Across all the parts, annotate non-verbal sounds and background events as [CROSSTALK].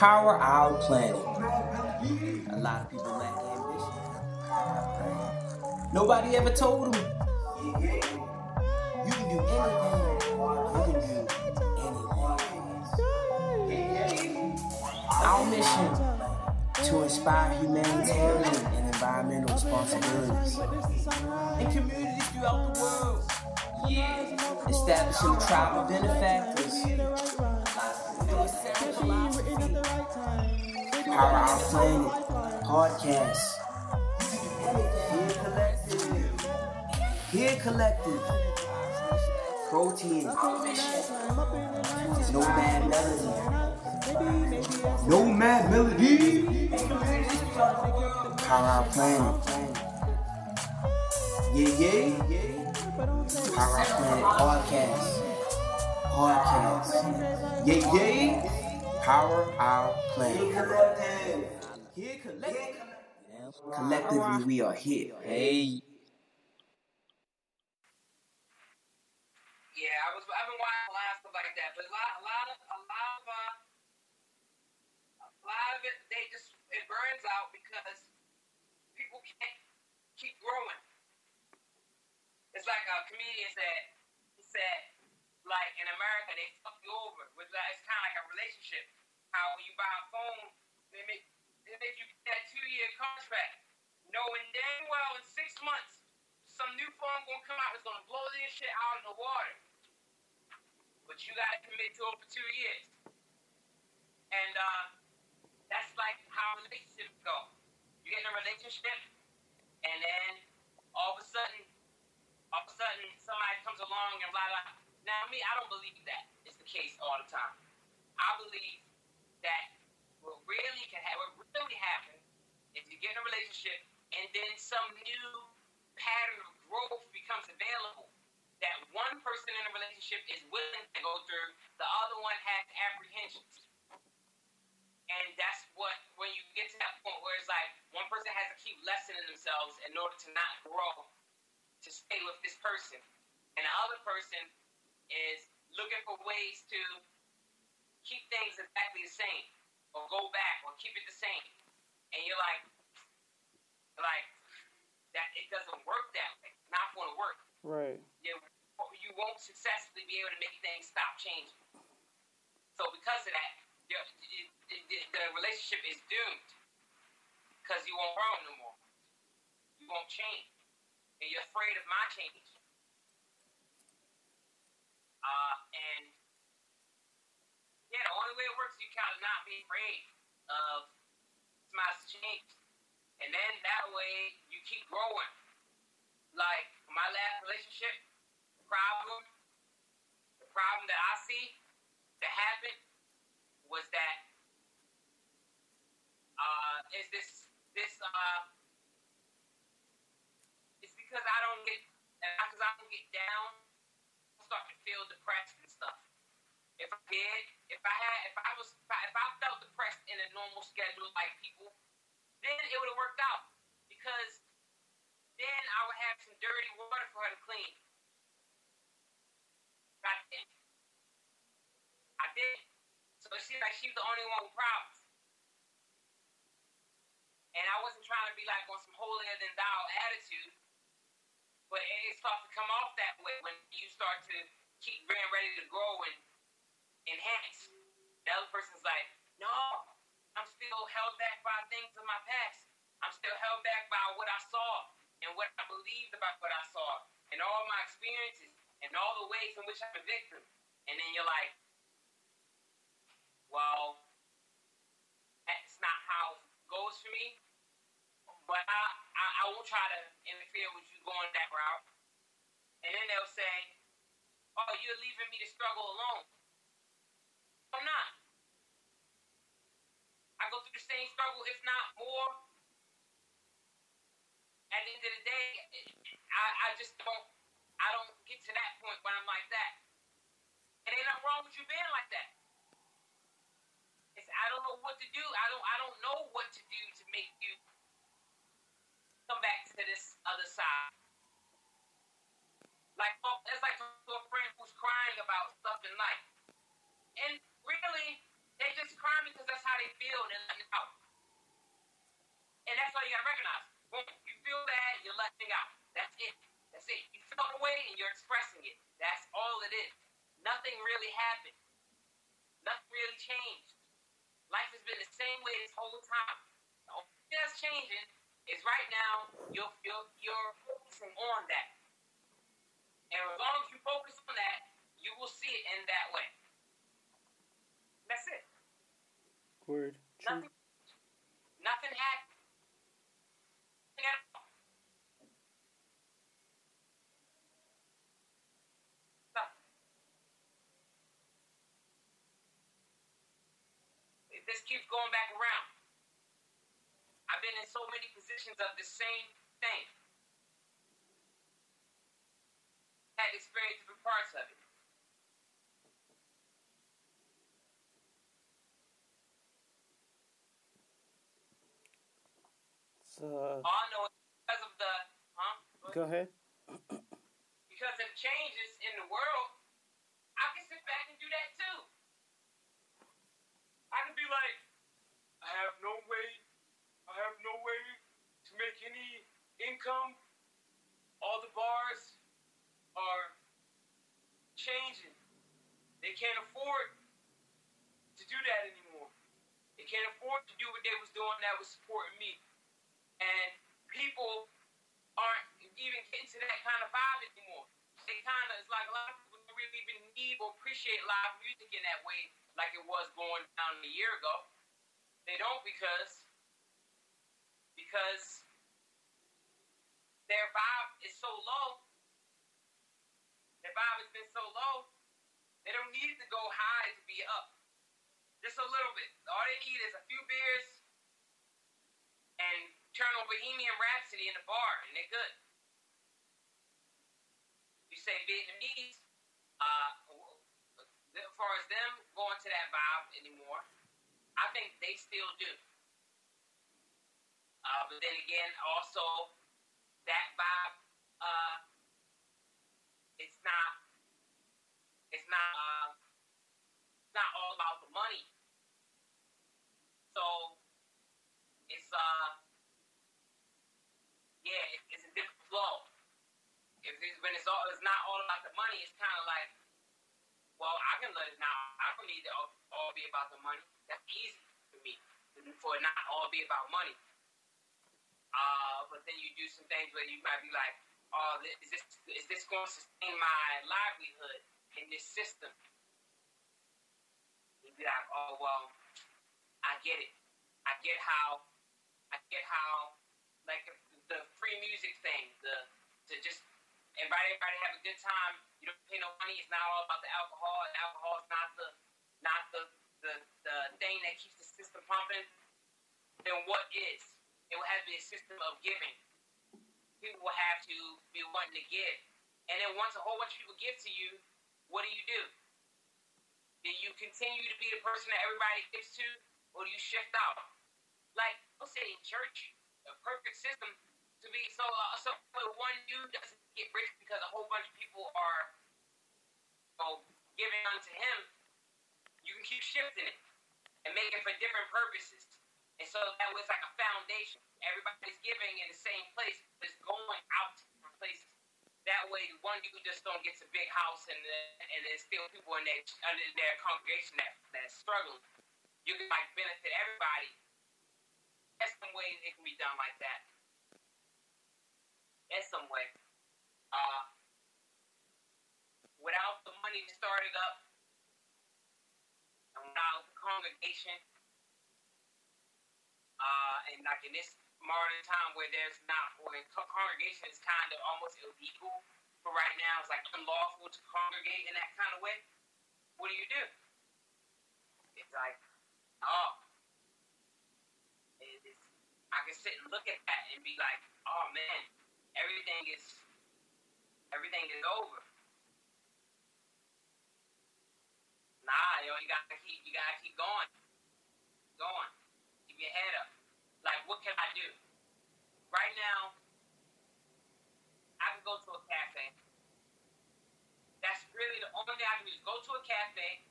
Power our planet. A lot of people lack ambition. Nobody ever told them. You can do anything. You can do anything. Our mission to inspire humanitarian and environmental responsibilities in communities throughout the world. Yeah. Establishing tribal benefactors. Power Our Planet podcast. Here Collective. Protein. No Mad Melody. No Mad Melody. Power Our Planet. Yeah, yeah. Power Our Planet podcast. Podcast. Yeah, yeah. Power Our Planet. Here Collective. Collectively, we are here. Hey. Yeah, I was. I've been watching a lot of stuff like that, but a lot, a lot of, a lot of, uh, a lot of it, they just it burns out because people can't keep growing. It's like a comedian said. He said, like in America, they fuck you over. With like, it's kind of like a relationship. How when you buy a phone, they make they make you get that two year contract, knowing damn well in six months some new phone gonna come out that's gonna blow this shit out in the water. But you gotta commit to it for two years. And uh, that's like how relationships go. You get in a relationship, and then all of a sudden, all of a sudden somebody comes along and blah blah. Now me, I don't believe that is the case all the time. I believe that what really can happen, what really happens, is you get in a relationship and then some new pattern of growth becomes available that one person in a relationship is willing to go through, the other one has apprehensions. And that's what, when you get to that point where it's like one person has to keep lessening themselves in order to not grow, to stay with this person. And the other person is looking for ways to keep things exactly the same, or go back, or keep it the same. And you're like, like, that it doesn't work that way. It's not going to work. Right. You, you won't successfully be able to make things stop changing. So because of that, the, the, the relationship is doomed because you won't grow no more. You won't change, and you're afraid of my change. Uh, and yeah, the only way it works, is you kind of not be afraid of somebody's change, and then that way you keep growing. Like my last relationship, the problem, the problem that I see that happened was that uh, is this this uh, it's because I don't get because I don't get down, start to feel depressed and stuff. If I did, if I had, if I was, if I, felt depressed in a normal schedule like people, then it would have worked out because then I would have some dirty water for her to clean. I did. I did. So it seemed like she was the only one with problems. And I wasn't trying to be like on some holier than thou attitude, but it starts to come off that way when you start to keep being ready to grow and enhance. The other person's like, no, I'm still held back by things of my past. I'm still held back by what I saw and what I believed about what I saw and all my experiences and all the ways in which I'm a victim. And then you're like, well, that's not how it goes for me. But I, I, I won't try to interfere with you going that route. And then they'll say, oh, you're leaving me to struggle alone. I'm not. I go through the same struggle, if not more. At the end of the day, I, I just don't I don't get to that point in life. And really, they just crime because that's how they feel and they're letting out. And that's all you gotta recognize. When you feel bad, you're letting out. That's it. That's it. You felt the away and you're expressing it. That's all it is. Nothing really happened. Nothing really changed. Life has been the same way this whole time. The only thing that's changing is right now you're, you're, you're focusing on that. And as long as you focus Just keeps going back around. I've been in so many positions of the same thing. Had experienced different parts of it. So, All I know is because of the, huh? go ahead. because of changes in the world, I can sit back and do that too. I can be like, I have no way, I have no way to make any income. All the bars are changing. They can't afford to do that anymore. They can't afford to do what they was doing that was supporting me. And people aren't even getting to that kind of vibe anymore. They kind of, it's like a lot of people don't really even need or appreciate live music in that way like it was going down a year ago. They don't because, because their vibe is so low. Their vibe has been so low, they don't need to go high to be up. Just a little bit. All they need is a few beers and turn on Bohemian Rhapsody in the bar, and they're good. You say Vietnamese, uh, as far as them going to that vibe anymore, I think they still do. Uh, but then again, also that vibe, uh, it's not, it's not, uh, it's not all about the money. So it's uh, yeah, it, it's a different flow. If it's, when it's all, it's not all about the money. It's kind of like, well, I can let it now. I don't need to all, all be about the money. That's easy for me for it not all be about money. Uh, but then you do some things where you might be like, oh, is this is this going to sustain my livelihood in this system? You'd be like, oh well, I get it. I get how, I get how, like the free music thing, the to just invite everybody to have a good time. You don't pay no money. It's not all about the alcohol. And alcohol is not the not the the, the thing that keeps the system pumping. Then what is? It will have to be a system of giving. People will have to be wanting to give. And then once a whole bunch of people give to you, what do you do? Do you continue to be the person that everybody gives to, or do you shift out? Like, let's say in church, a perfect system to be so uh, so one dude doesn't get rich because a whole bunch of people are oh, giving unto him. You can keep shifting it and making it for different purposes. And so that was like a foundation. Everybody's giving in the same place, but it's going out to different places. That way, one dude just don't get a big house and and there's still people in their under their congregation that that's struggling. You can like benefit everybody. There's some ways it can be done like that. In some way, uh, without the money to start it up, without the congregation, uh, and like in this modern time where there's not, where co- congregation is kind of almost illegal for right now, it's like unlawful to congregate in that kind of way. What do you do? It's like, oh, it's, I can sit and look at that and be like, oh man, everything is, everything is over. Nah, yo, you gotta keep, you gotta keep going, going, keep your head up. Like, what can I do? Right now, I can go to a cafe. That's really the only thing I can do is go to a cafe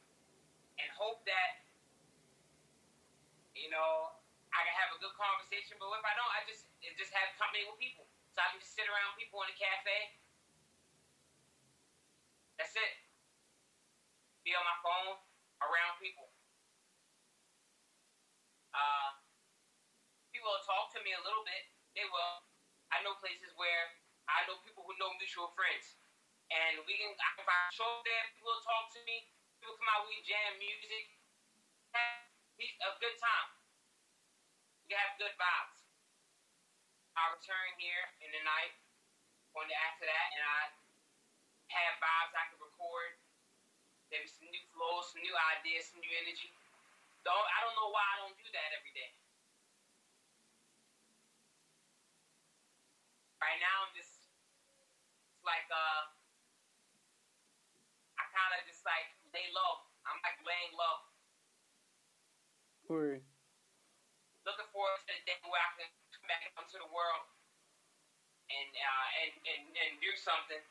and hope that, you know, I can have a good conversation. But if I don't, I just just have company with people. So I can just sit around people in a cafe. That's it. Be on my phone around people. Uh, people will talk to me a little bit. They will. I know places where I know people who know mutual friends, and we can. If I show there, people will talk to me. People come out, we jam music. It's a good time. We have good vibes. I return here in the night, on the after that, and I have vibes I can record. Maybe some new flows, some new ideas, some new energy. Don't I don't know why I don't do that every day. Right now I'm just it's like uh I kinda just like lay low. I'm like laying low. Word. Looking forward to the day where I can come back into the world and uh and, and, and do something.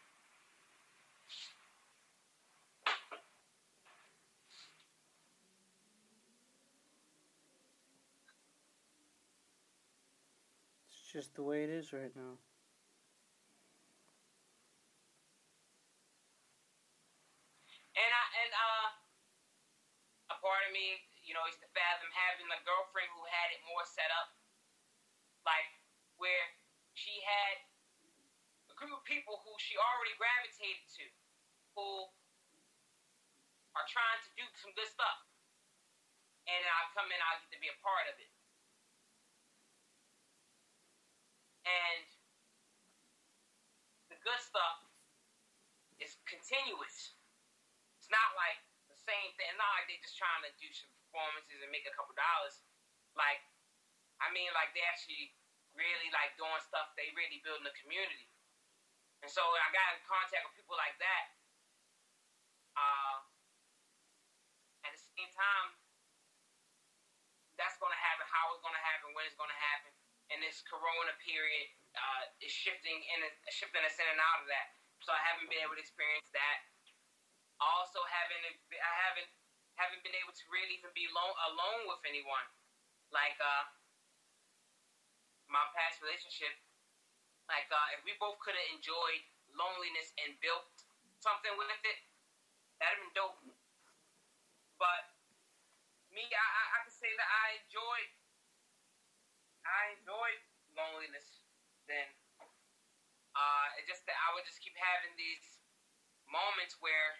It's just the way it is right now. And I and uh a part of me, you know, is to fathom having a girlfriend who had it more set up. Like where she had a group of people who she already gravitated to, who are trying to do some good stuff. And I'll come in, I'll get to be a part of it. And the good stuff is continuous. It's not like the same thing. It's not like they're just trying to do some performances and make a couple dollars. Like, I mean, like they actually really like doing stuff. They really building a community. And so I got in contact with people like that. Uh, at the same time, that's going to happen. How it's going to happen? When it's going to happen? And this Corona period uh, is shifting in, shifting us in and out of that. So I haven't been able to experience that also having I haven't haven't been able to really even be alone alone with anyone. Like uh my past relationship, like uh if we both could have enjoyed loneliness and built something with it, that'd have been dope. But me, I I, I can say that I enjoyed I enjoyed loneliness then. Uh, it just that I would just keep having these moments where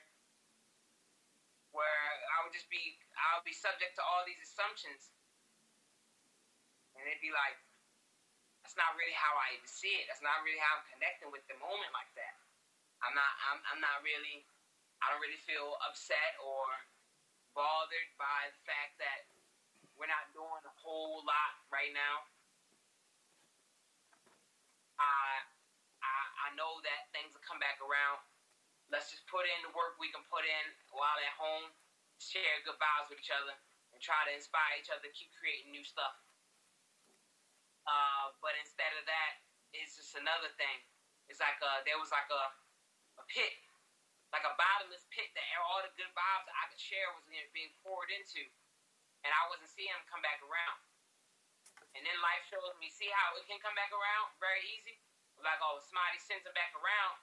where I would just be I would be subject to all these assumptions. And it'd be like, that's not really how I even see it. That's not really how I'm connecting with the moment like that. I'm not I'm I'm not really I don't really feel upset or bothered by the fact that we're not doing a whole lot right now. I I I know that things will come back around let's just put in the work we can put in while at home, share good vibes with each other, and try to inspire each other to keep creating new stuff. Uh, but instead of that, it's just another thing. It's like a, there was like a, a pit, like a bottomless pit that all the good vibes I could share was being poured into, and I wasn't seeing them come back around. And then life shows me, see how it can come back around very easy. Like, oh, somebody sends them back around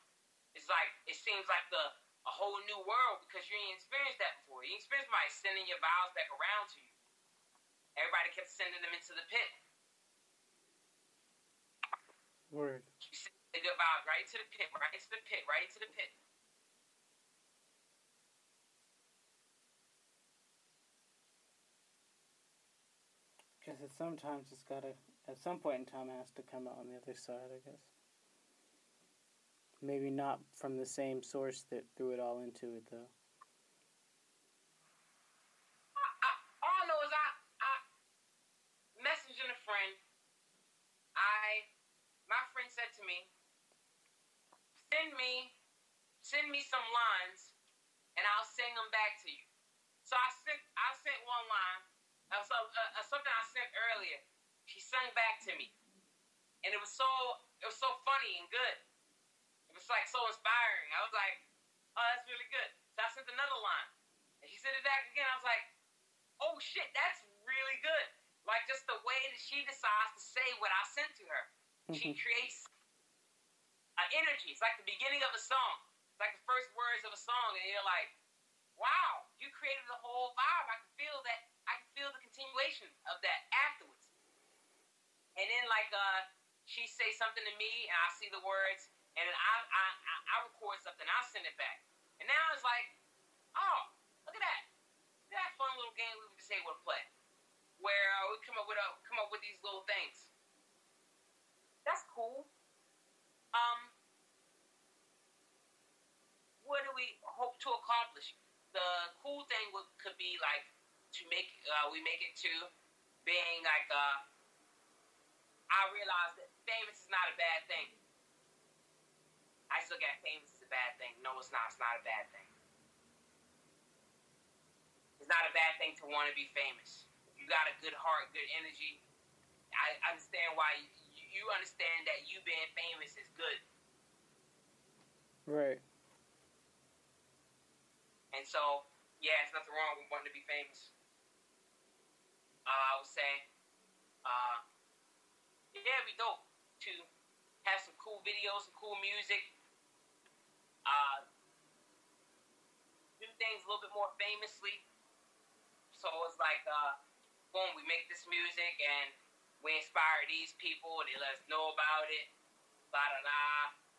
it's like it seems like the a whole new world because you ain't experienced that before. You experienced by sending your vows back around to you. Everybody kept sending them into the pit. Word. You send good vibes right into the pit, right into the pit, right into the pit. Because it sometimes it's gotta, at some point in time, it has to come out on the other side, I guess. Maybe not from the same source that threw it all into it, though. Said to me, send me, send me some lines, and I'll sing them back to you. So I sent, I sent one line, uh, so, uh, something I sent earlier. She sung back to me, and it was so, it was so funny and good. It was like so inspiring. I was like, oh, that's really good. So I sent another line. And she sent it back again. I was like, oh shit, that's really good. Like just the way that she decides to say what I sent to her. She creates an energy. It's like the beginning of a song. It's like the first words of a song, and you're like, wow, you created the whole vibe. I can feel that. I can feel the continuation of that afterwards. And then like uh, she say something to me, and I see the words, and then I I I, I record something, I send it back, and now it's like, oh, look at that, look at that fun little game we was able to play, where uh, we come up with a come up with these little things. That's cool. Um, what do we hope to accomplish? The cool thing would, could be like to make uh, we make it to being like uh, I realized that famous is not a bad thing. I still got famous is a bad thing. No, it's not. It's not a bad thing. It's not a bad thing to want to be famous. You got a good heart, good energy. I understand why you, you understand that you being famous is good. Right. And so, yeah, it's nothing wrong with wanting to be famous. Uh, I would say, uh, yeah, it'd be dope to have some cool videos, some cool music, uh, do things a little bit more famously. So it's like, uh, boom, we make this music and we inspire these people, they let us know about it. Blah da da.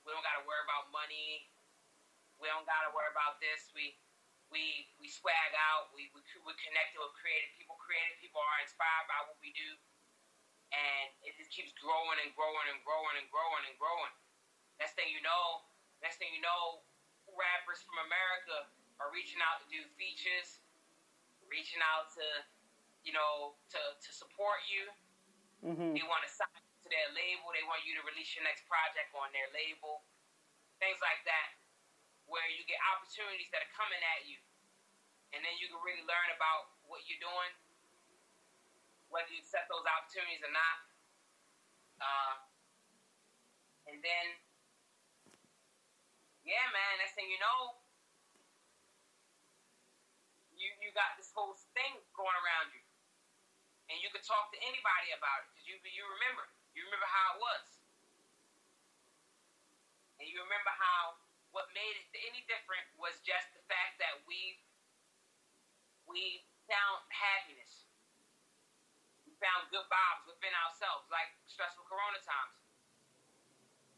We don't gotta worry about money. We don't gotta worry about this. We we we swag out. We we we connected with creative people. Creative people are inspired by what we do, and it just keeps growing and growing and growing and growing and growing. Next thing you know, next thing you know, rappers from America are reaching out to do features, reaching out to you know to to support you. Mm-hmm. They want to sign you to their label. They want you to release your next project on their label. Things like that, where you get opportunities that are coming at you, and then you can really learn about what you're doing, whether you accept those opportunities or not. Uh, and then, yeah, man. Next thing you know, you you got this whole thing going around you and you could talk to anybody about it because you you remember you remember how it was, and you remember how what made it any different was just the fact that we we found happiness, we found good vibes within ourselves, like stressful Corona times.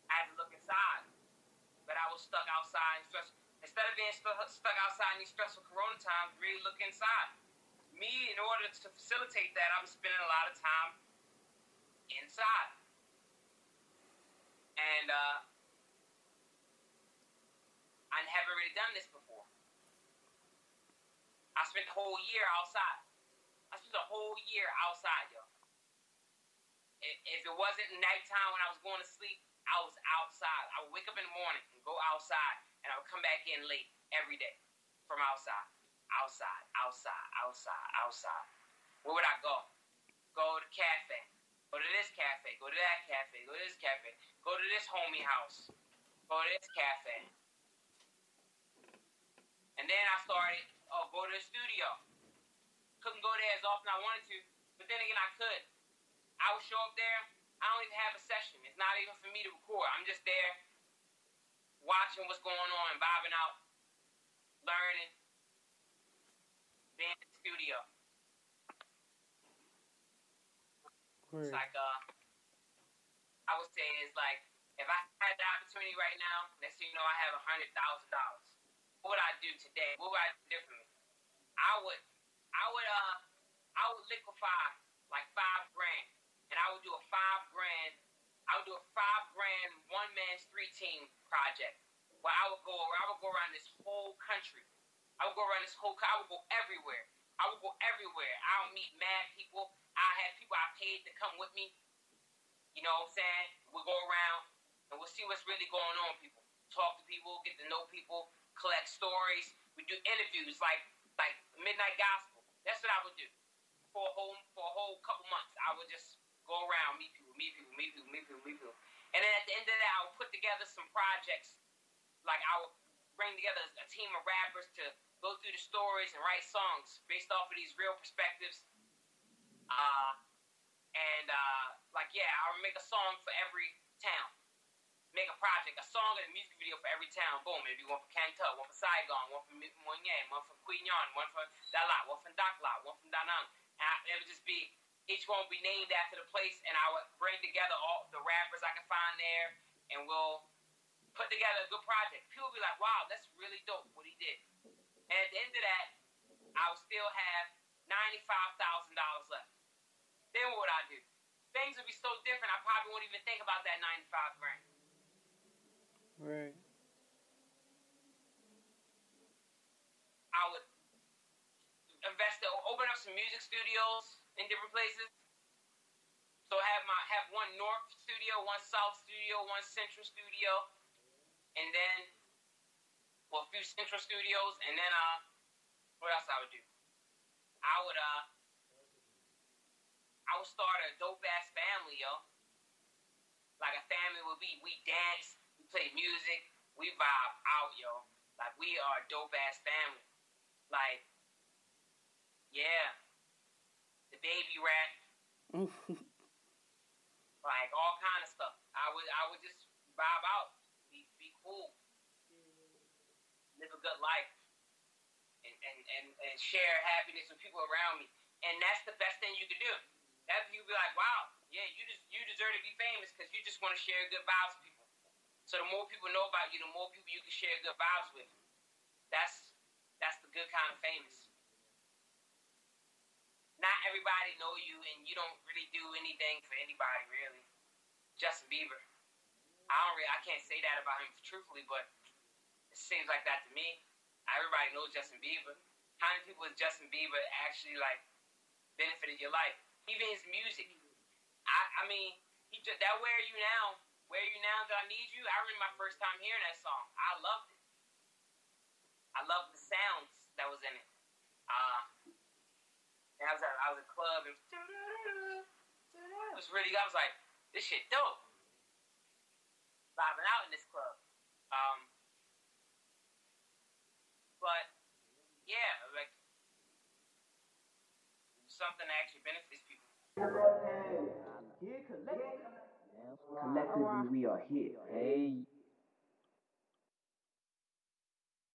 I had to look inside, but I was stuck outside. Instead of being stu- stuck outside in these stressful Corona times, really look inside me, in order to facilitate that, I'm spending a lot of time inside. And uh, I haven't really done this before. I spent the whole year outside. I spent the whole year outside, y'all. If it wasn't nighttime when I was going to sleep, I was outside. I would wake up in the morning and go outside, and I would come back in late every day from outside outside, outside, outside, outside. Where would I go? Go to cafe. Go to this cafe. Go to that cafe. Go to this cafe. Go to this homie house. Go to this cafe. And then I started, oh, go to the studio. Couldn't go there as often I wanted to, but then again, I could. I would show up there. I don't even have a session. It's not even for me to record. I'm just there watching what's going on, vibing out, learning, being in the studio. It's like uh, I would say it's like if I had the opportunity right now, next thing you know, I have a hundred thousand dollars. What would I do today? What would I do differently? I would, I would uh, I would liquefy like five grand, and I would do a five grand. I would do a five grand one man street team project where I would go, I would go around this whole country. I would go around this whole. I would go everywhere. I would go everywhere. I would meet mad people. I had people I paid to come with me. You know what I'm saying? We'll go around and we'll see what's really going on. People talk to people, get to know people, collect stories. We do interviews like like Midnight Gospel. That's what I would do for a whole for a whole couple months. I would just go around, meet people, meet people, meet people, meet people, meet people. And then at the end of that, I would put together some projects. Like I would bring together a team of rappers to go through the stories and write songs based off of these real perspectives. Uh, and uh, like yeah, I would make a song for every town. Make a project, a song and a music video for every town. Boom, maybe one for Can Tho, one for Saigon, one for Mui Ne, one for Quy Nhon, one for Dalat, one from Dak Lak, one from Da Nang. It would just be each one would be named after the place, and I would bring together all the rappers I could find there, and we'll put together a good project. People would be like, "Wow, that's really dope what he did." And at the end of that, I would still have ninety-five thousand dollars left. Then what would I do? Things would be so different. I probably wouldn't even think about that ninety-five grand. Right. I would invest, open up some music studios in different places. So have my have one north studio, one south studio, one central studio, and then well, a few central studios, and then uh, what else I would do? I would uh, I would start a dope ass family, yo. Like a family would be, we dance, play music, we vibe out, yo. Like we are a dope ass family. Like, yeah, the baby rat, [LAUGHS] like all kind of stuff. I would, I would just vibe out, be, be cool, live a good life, and, and, and, and share happiness with people around me. And that's the best thing you can do. That people be like, wow, yeah, you just you deserve to be famous because you just want to share good vibes with people. So the more people know about you, the more people you can share good vibes with. That's that's the good kind of famous. Not everybody know you, and you don't really do anything for anybody, really. Justin Bieber. I don't really, I can't say that about him truthfully, but it seems like that to me. Everybody knows Justin Bieber. How many people has Justin Bieber actually like benefited your life? Even his music. I, I mean, he just, that "Where Are You Now," "Where Are You Now That I Need You." I remember my first time hearing that song. I loved it. I loved the sounds that was in it. Uh, and I was at, I was at a club and it was really. I was like, this shit dope. Vibing out in this club. Um, but yeah, like something that actually benefits people. Collectively, we are here. Hey.